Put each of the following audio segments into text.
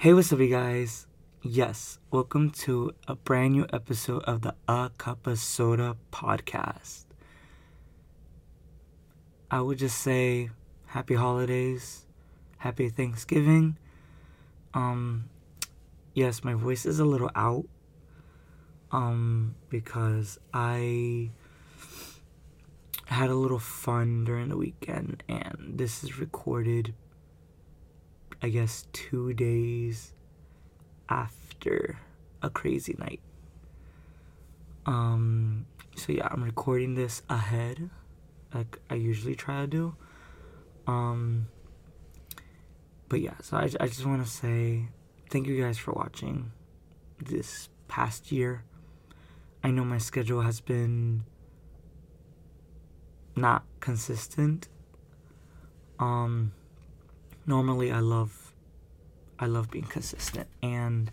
Hey, what's up, you guys? Yes, welcome to a brand new episode of the A Cup of Soda podcast. I would just say happy holidays, happy Thanksgiving. Um, yes, my voice is a little out. Um, because I had a little fun during the weekend, and this is recorded I guess, two days after a crazy night. Um, so yeah, I'm recording this ahead, like I usually try to do. Um, but yeah, so I, I just want to say thank you guys for watching this past year. I know my schedule has been not consistent. Um, normally I love I love being consistent and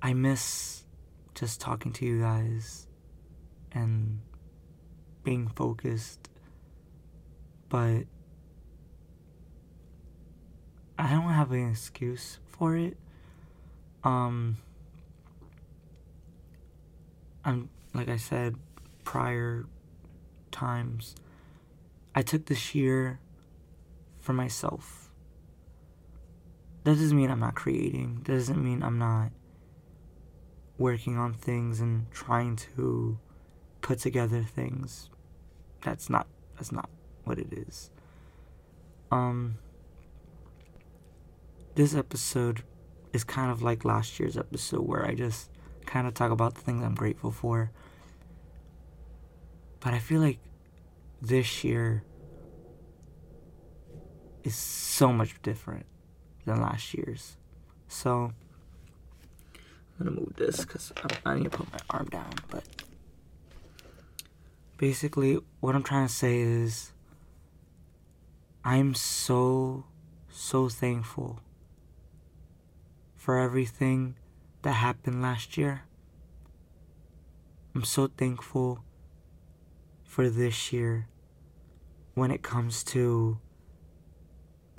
I miss just talking to you guys and being focused but I don't have an excuse for it. Um I'm like I said prior times I took this year for myself. That doesn't mean I'm not creating. That doesn't mean I'm not working on things and trying to put together things. That's not that's not what it is. Um this episode is kind of like last year's episode where I just kind of talk about the things I'm grateful for. But I feel like this year is so much different than last year's. So I'm gonna move this because I need to put my arm down. But basically, what I'm trying to say is I'm so, so thankful for everything that happened last year. I'm so thankful for this year when it comes to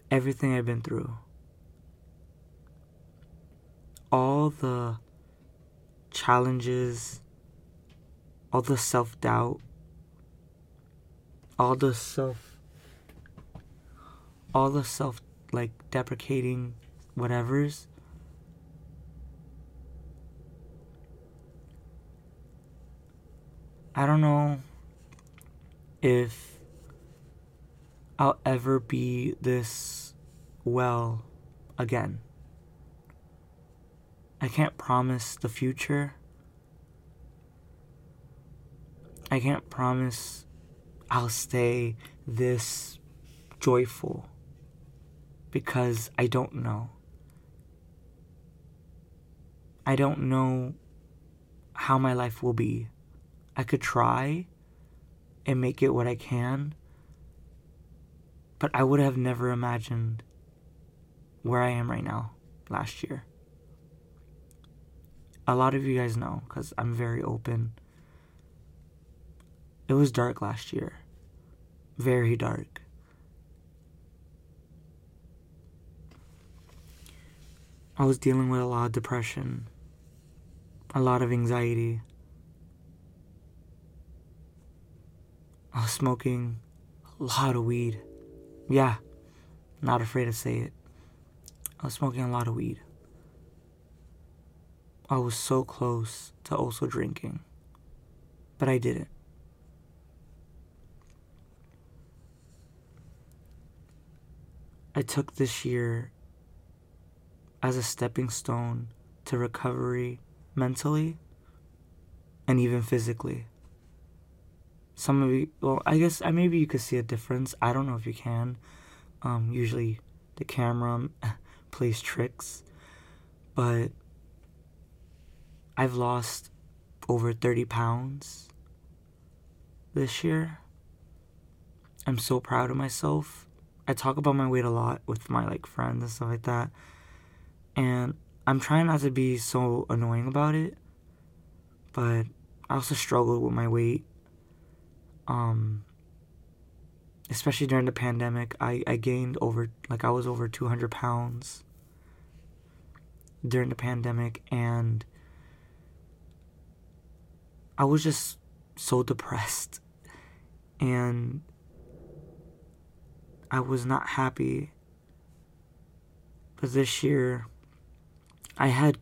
everything I've been through. All the challenges, all the self doubt, all the self, all the self like deprecating whatevers. I don't know if I'll ever be this well again. I can't promise the future. I can't promise I'll stay this joyful because I don't know. I don't know how my life will be. I could try and make it what I can but I would have never imagined where I am right now last year. A lot of you guys know because I'm very open. It was dark last year. Very dark. I was dealing with a lot of depression, a lot of anxiety. I was smoking a lot of weed. Yeah, not afraid to say it. I was smoking a lot of weed. I was so close to also drinking, but I didn't. I took this year as a stepping stone to recovery mentally and even physically some of you well i guess i maybe you could see a difference. I don't know if you can. Um, usually the camera plays tricks. But i've lost over 30 pounds this year. I'm so proud of myself. I talk about my weight a lot with my like friends and stuff like that. And i'm trying not to be so annoying about it but i also struggle with my weight um especially during the pandemic, I, I gained over, like, I was over 200 pounds during the pandemic, and I was just so depressed. And I was not happy. But this year, I had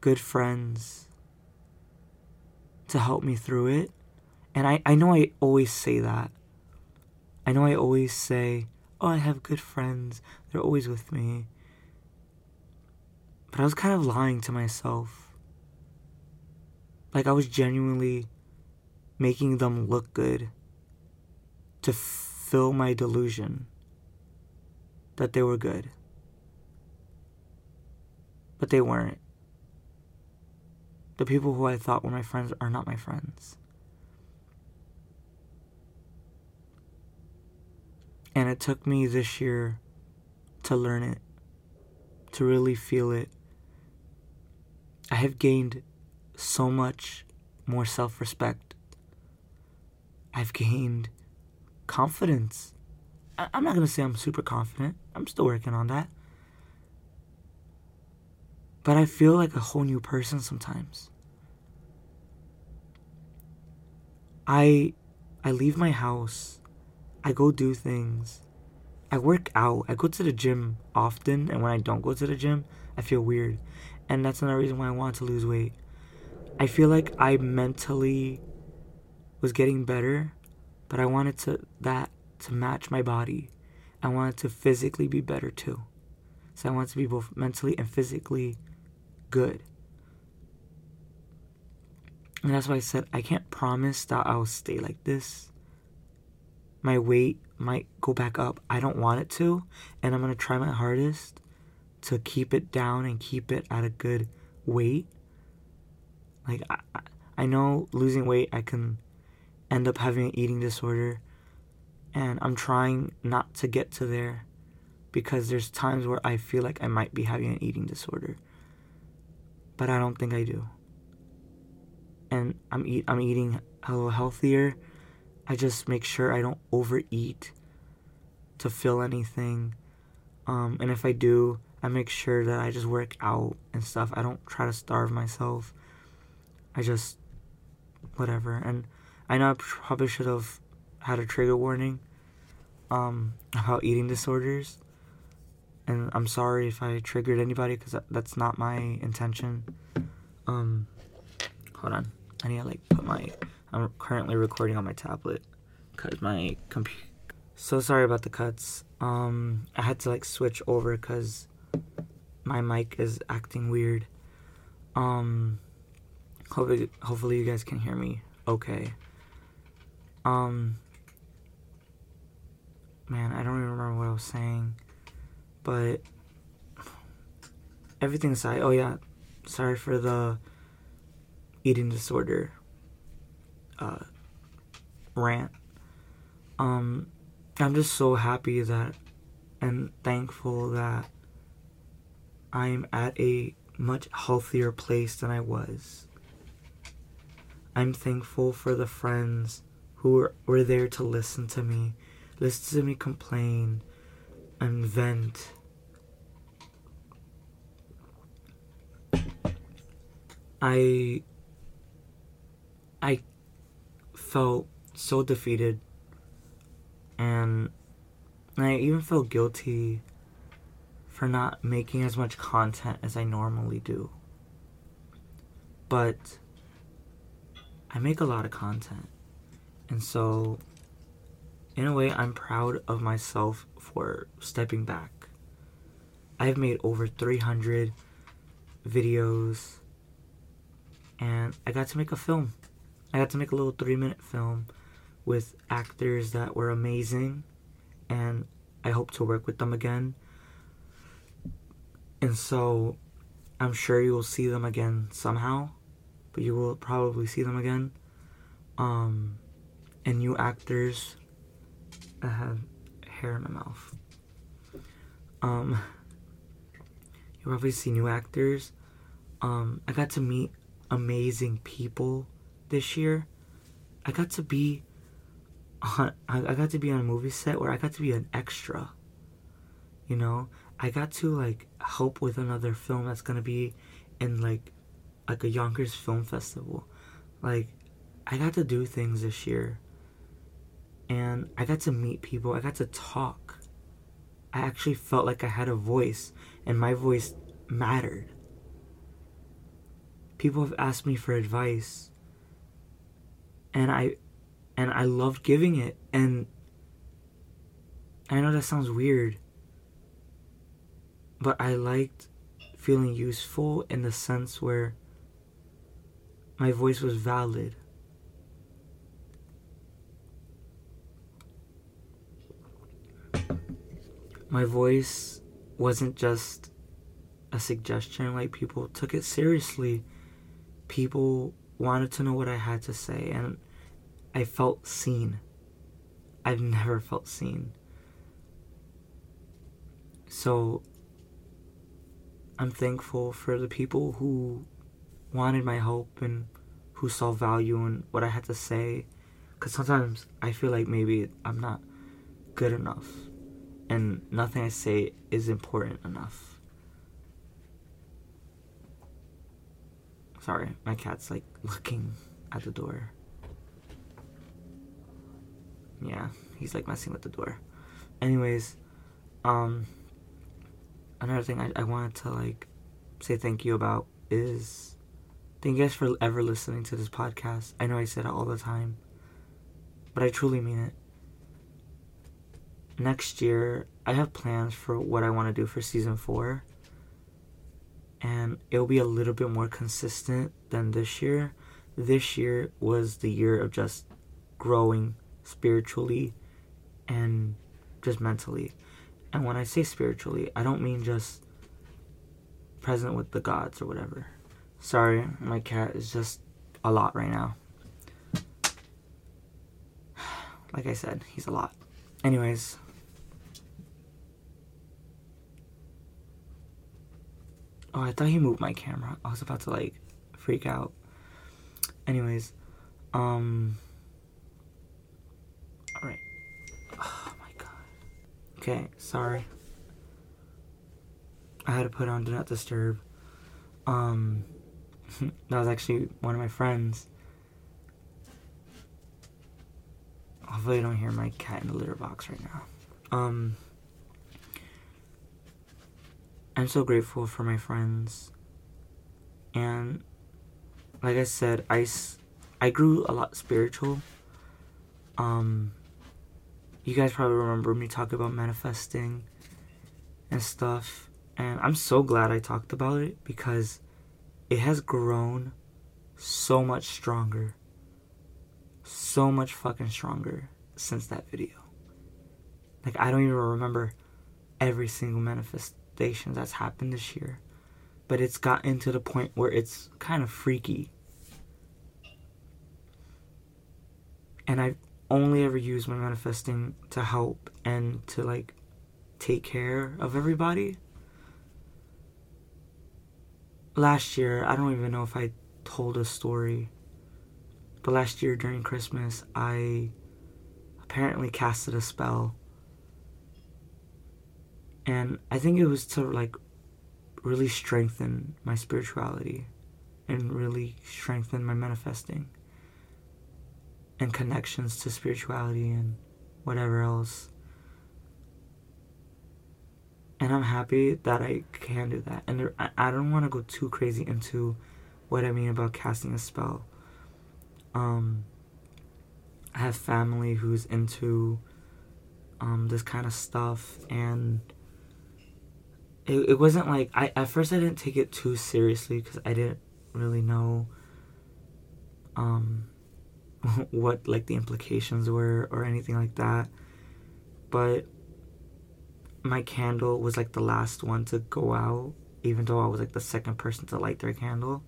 good friends to help me through it. And I, I know I always say that. I know I always say, oh, I have good friends. They're always with me. But I was kind of lying to myself. Like I was genuinely making them look good to fill my delusion that they were good. But they weren't. The people who I thought were my friends are not my friends. And it took me this year to learn it, to really feel it. I have gained so much more self respect. I've gained confidence. I- am not going to say I'm super confident, I'm still working on that. But I feel like a whole new person sometimes. I I leave my house. I go do things. I work out. I go to the gym often, and when I don't go to the gym, I feel weird. And that's another reason why I want to lose weight. I feel like I mentally was getting better, but I wanted to that to match my body. I wanted to physically be better too. So I wanted to be both mentally and physically good. And that's why I said I can't promise that I'll stay like this. My weight might go back up. I don't want it to, and I'm going to try my hardest to keep it down and keep it at a good weight. Like I, I know losing weight I can end up having an eating disorder and I'm trying not to get to there because there's times where I feel like I might be having an eating disorder but I don't think I do. And I'm eat I'm eating a little healthier. I just make sure I don't overeat to fill anything. Um, and if I do, I make sure that I just work out and stuff. I don't try to starve myself. I just whatever. And I know I probably should have had a trigger warning um, about eating disorders and I'm sorry if I triggered anybody because that's not my intention. Um, hold on, I need to like put my. I'm currently recording on my tablet because my computer. So sorry about the cuts. Um, I had to like switch over because my mic is acting weird. Um, hopefully, hopefully you guys can hear me okay. Um, man, I don't even remember what I was saying. But everything aside, oh yeah, sorry for the eating disorder uh, rant. Um, I'm just so happy that and thankful that I'm at a much healthier place than I was. I'm thankful for the friends who were, were there to listen to me, listen to me complain, and vent. I I felt so defeated and I even felt guilty for not making as much content as I normally do. But I make a lot of content. And so in a way, I'm proud of myself for stepping back. I've made over 300 videos and I got to make a film. I got to make a little three minute film with actors that were amazing and I hope to work with them again. And so I'm sure you will see them again somehow, but you will probably see them again. Um, and new actors I have hair in my mouth. Um, you probably see new actors. Um, I got to meet amazing people this year. I got to be on, I got to be on a movie set where I got to be an extra. You know, I got to like help with another film that's gonna be in like like a Yonkers Film Festival. Like I got to do things this year. And I got to meet people. I got to talk. I actually felt like I had a voice and my voice mattered. People have asked me for advice and I and I loved giving it and I know that sounds weird but I liked feeling useful in the sense where my voice was valid. My voice wasn't just a suggestion, like people took it seriously. People wanted to know what I had to say, and I felt seen. I've never felt seen. So I'm thankful for the people who wanted my help and who saw value in what I had to say. Because sometimes I feel like maybe I'm not good enough and nothing I say is important enough. Sorry, my cat's like looking at the door. Yeah, he's like messing with the door. Anyways, um, another thing I, I wanted to like say thank you about is thank you guys for ever listening to this podcast. I know I say it all the time, but I truly mean it. Next year, I have plans for what I want to do for season four, and it'll be a little bit more consistent than this year. This year was the year of just growing spiritually and just mentally. And when I say spiritually, I don't mean just present with the gods or whatever. Sorry, my cat is just a lot right now. Like I said, he's a lot. Anyways. Oh, I thought he moved my camera. I was about to like freak out. Anyways, um Alright. Oh my god. Okay, sorry. I had to put on Do Not Disturb. Um, that was actually one of my friends. Hopefully, I don't hear my cat in the litter box right now. Um, I'm so grateful for my friends. And, like I said, I, I grew a lot spiritual. Um, you guys probably remember me talking about manifesting and stuff. And I'm so glad I talked about it because it has grown so much stronger. So much fucking stronger since that video. Like, I don't even remember every single that's happened this year. But it's gotten to the point where it's kind of freaky. And I've only ever used my manifesting to help and to like take care of everybody. Last year, I don't even know if I told a story, but last year during Christmas, I apparently casted a spell. And I think it was to like really strengthen my spirituality and really strengthen my manifesting and connections to spirituality and whatever else. And I'm happy that I can do that. And there, I, don't want to go too crazy into what I mean about casting a spell. Um, I have family who's into um, this kind of stuff, and it, it wasn't like I at first I didn't take it too seriously because I didn't really know um, what like the implications were or anything like that. But my candle was like the last one to go out, even though I was like the second person to light their candle.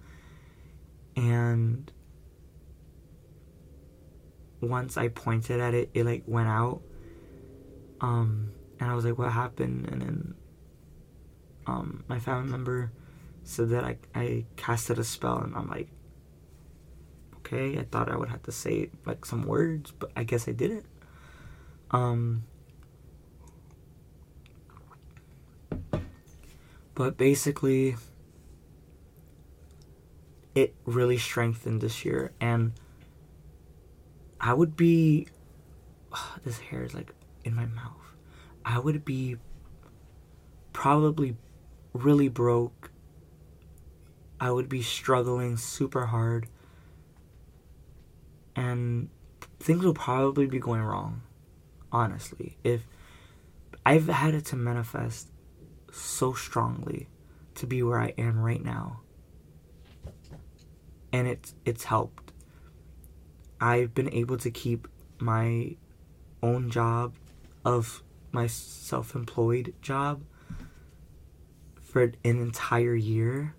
And once I pointed at it, it like went out. Um, and I was like, what happened? And then um, my family member said that I, I casted a spell, and I'm like, okay. I thought I would have to say like some words, but I guess I didn't. Um, but basically, it really strengthened this year, and I would be. Oh, this hair is like in my mouth. I would be probably really broke. I would be struggling super hard. And things will probably be going wrong, honestly. If I've had it to manifest so strongly to be where I am right now. And it's it's helped. I've been able to keep my own job of my self-employed job for an entire year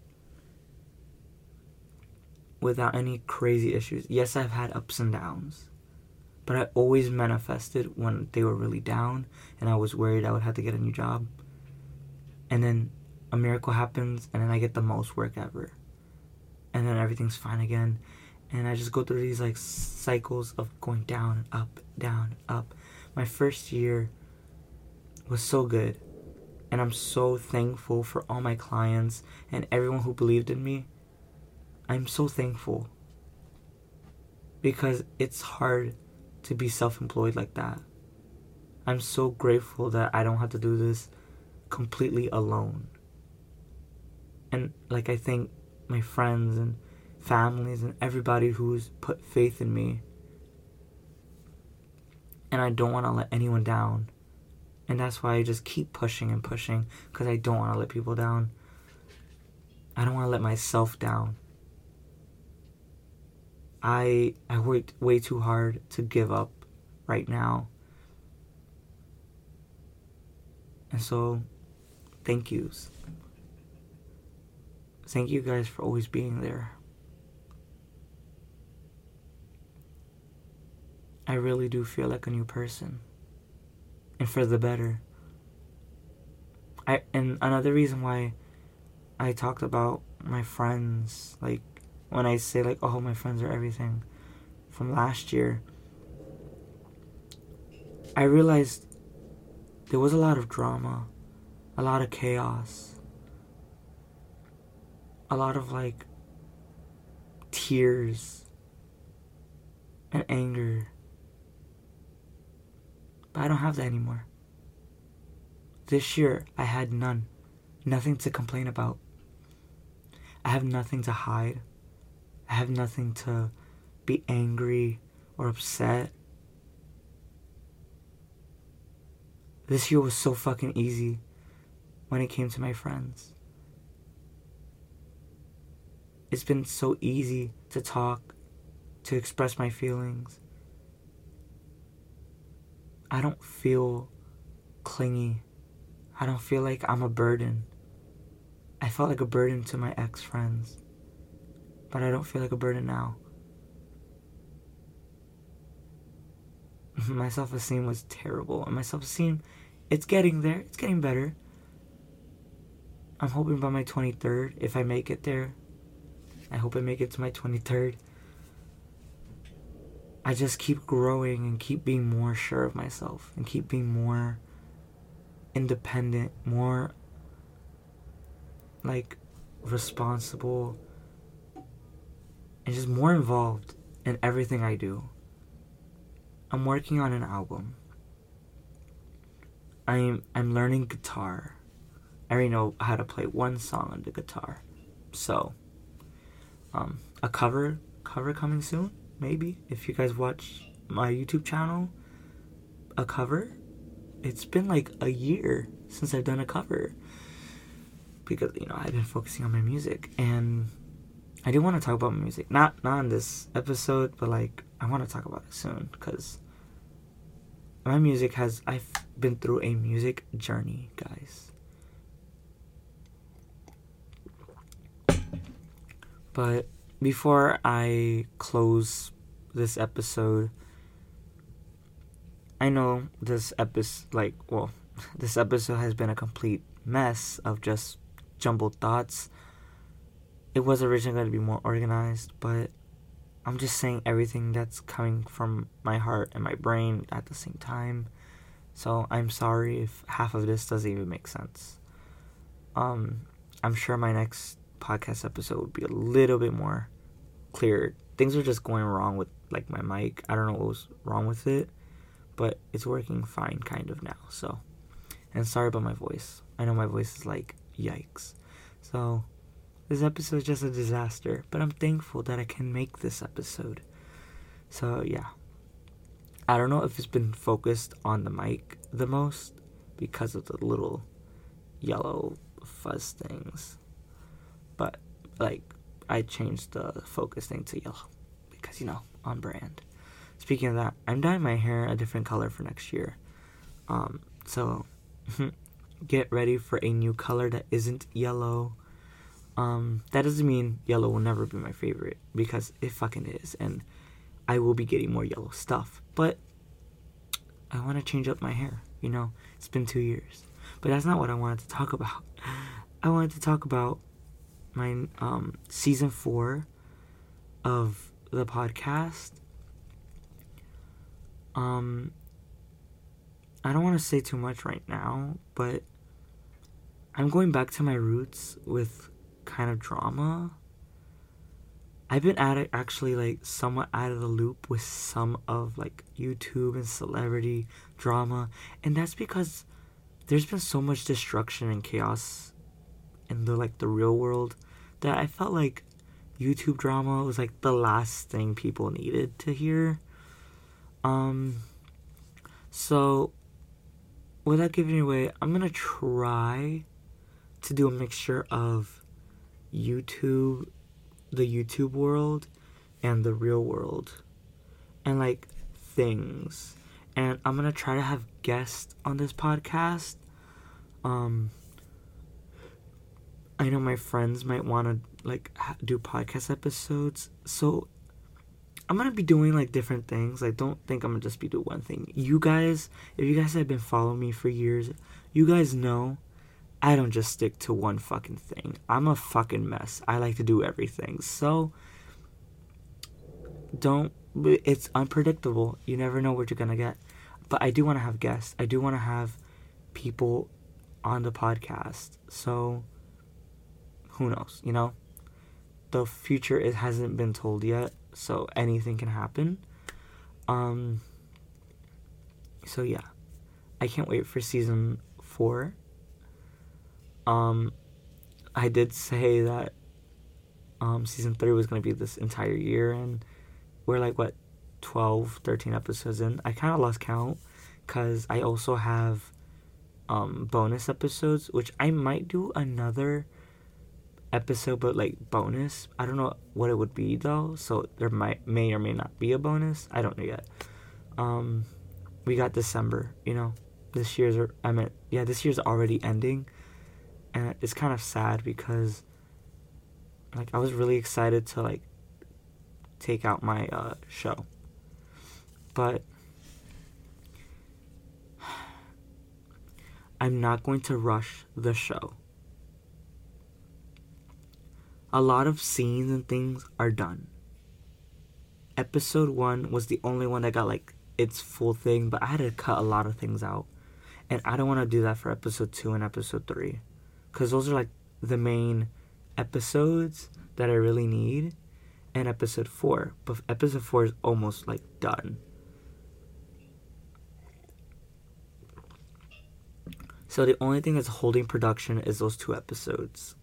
without any crazy issues. Yes, I've had ups and downs, but I always manifested when they were really down and I was worried I would have to get a new job. And then a miracle happens and then I get the most work ever. And then everything's fine again. And I just go through these like cycles of going down up, down, up. My first year was so good and I'm so thankful for all my clients and everyone who believed in me. I'm so thankful because it's hard to be self employed like that. I'm so grateful that I don't have to do this completely alone. And like, I thank my friends and families and everybody who's put faith in me. And I don't want to let anyone down. And that's why I just keep pushing and pushing because I don't want to let people down. I don't want to let myself down. I I worked way too hard to give up right now. And so thank yous. Thank you guys for always being there. I really do feel like a new person and for the better. I and another reason why I talked about my friends, like when I say like, oh, my friends are everything, from last year. I realized there was a lot of drama, a lot of chaos, a lot of like tears and anger but I don't have that anymore. This year, I had none. Nothing to complain about. I have nothing to hide. I have nothing to be angry or upset. This year was so fucking easy when it came to my friends. It's been so easy to talk, to express my feelings, I don't feel clingy. I don't feel like I'm a burden. I felt like a burden to my ex friends, but I don't feel like a burden now. my self esteem was terrible, and my self esteem, it's getting there, it's getting better. I'm hoping by my 23rd, if I make it there, I hope I make it to my 23rd. I just keep growing and keep being more sure of myself and keep being more independent, more like responsible and just more involved in everything I do. I'm working on an album. I'm I'm learning guitar. I already know how to play one song on the guitar. So, um, a cover cover coming soon maybe if you guys watch my YouTube channel, a cover. It's been like a year since I've done a cover because you know I've been focusing on my music and I do want to talk about my music. Not not in this episode, but like I want to talk about it soon because my music has I've been through a music journey, guys. But before I close this episode, I know this episode, like, well, this episode has been a complete mess of just jumbled thoughts. It was originally going to be more organized, but I'm just saying everything that's coming from my heart and my brain at the same time. So I'm sorry if half of this doesn't even make sense. Um, I'm sure my next podcast episode would be a little bit more clear. Things are just going wrong with like my mic. I don't know what was wrong with it, but it's working fine kind of now. So, and sorry about my voice. I know my voice is like yikes. So, this episode is just a disaster, but I'm thankful that I can make this episode. So, yeah. I don't know if it's been focused on the mic the most because of the little yellow fuzz things. But, like, I changed the focus thing to yellow because, you know, on brand. Speaking of that, I'm dyeing my hair a different color for next year. Um, so, get ready for a new color that isn't yellow. Um, that doesn't mean yellow will never be my favorite because it fucking is, and I will be getting more yellow stuff. But I want to change up my hair. You know, it's been two years, but that's not what I wanted to talk about. I wanted to talk about my um, season four of the podcast. Um, I don't want to say too much right now, but I'm going back to my roots with kind of drama. I've been at it actually like somewhat out of the loop with some of like YouTube and celebrity drama, and that's because there's been so much destruction and chaos in the like the real world that I felt like YouTube drama was like the last thing people needed to hear. Um so without giving away, I'm gonna try to do a mixture of YouTube, the YouTube world, and the real world, and like things. And I'm gonna try to have guests on this podcast. Um, I know my friends might want to like do podcast episodes, so I'm gonna be doing like different things. I don't think I'm gonna just be doing one thing. You guys, if you guys have been following me for years, you guys know I don't just stick to one fucking thing. I'm a fucking mess. I like to do everything. So don't it's unpredictable. You never know what you're to get. But I do want to have guests. I do want to have people on the podcast. So who knows, you know? The future it hasn't been told yet, so anything can happen. Um so yeah. I can't wait for season 4 um, I did say that um, season three was going to be this entire year, and we're like, what, 12, 13 episodes in. I kind of lost count because I also have um, bonus episodes, which I might do another episode, but like bonus. I don't know what it would be though, so there might may or may not be a bonus. I don't know yet. Um, we got December, you know. This year's I mean, yeah, this year's already ending and it's kind of sad because like I was really excited to like take out my uh, show, but I'm not going to rush the show. A lot of scenes and things are done. Episode one was the only one that got like its full thing, but I had to cut a lot of things out. And I don't want to do that for episode two and episode three because those are like the main episodes that I really need, and episode four. But episode four is almost like done. So the only thing that's holding production is those two episodes.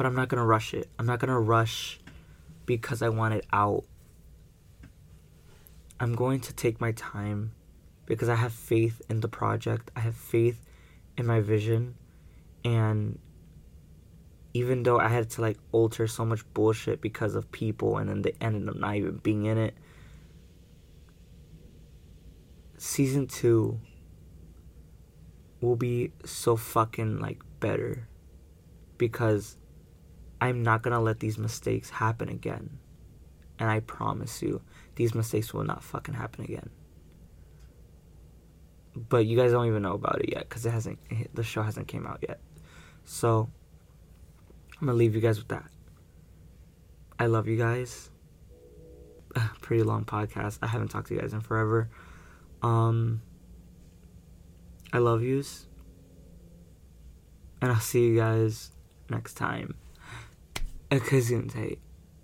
But I'm not gonna rush it. I'm not gonna rush because I want it out. I'm going to take my time because I have faith in the project. I have faith in my vision and even though I had to like alter so much bullshit because of people and then they ended up not even being in it. Season 2 will be so fucking like better because I'm not to let these mistakes happen again. And I promise you, these mistakes will not fucking happen again. But you guys don't even know about it yet because it hasn't the show hasn't came out yet. So, I'm gonna leave you guys with that. I love you guys. Pretty long podcast. I haven't talked to you guys in forever. Um, I love yous. And I'll see you guys next time. acrescentei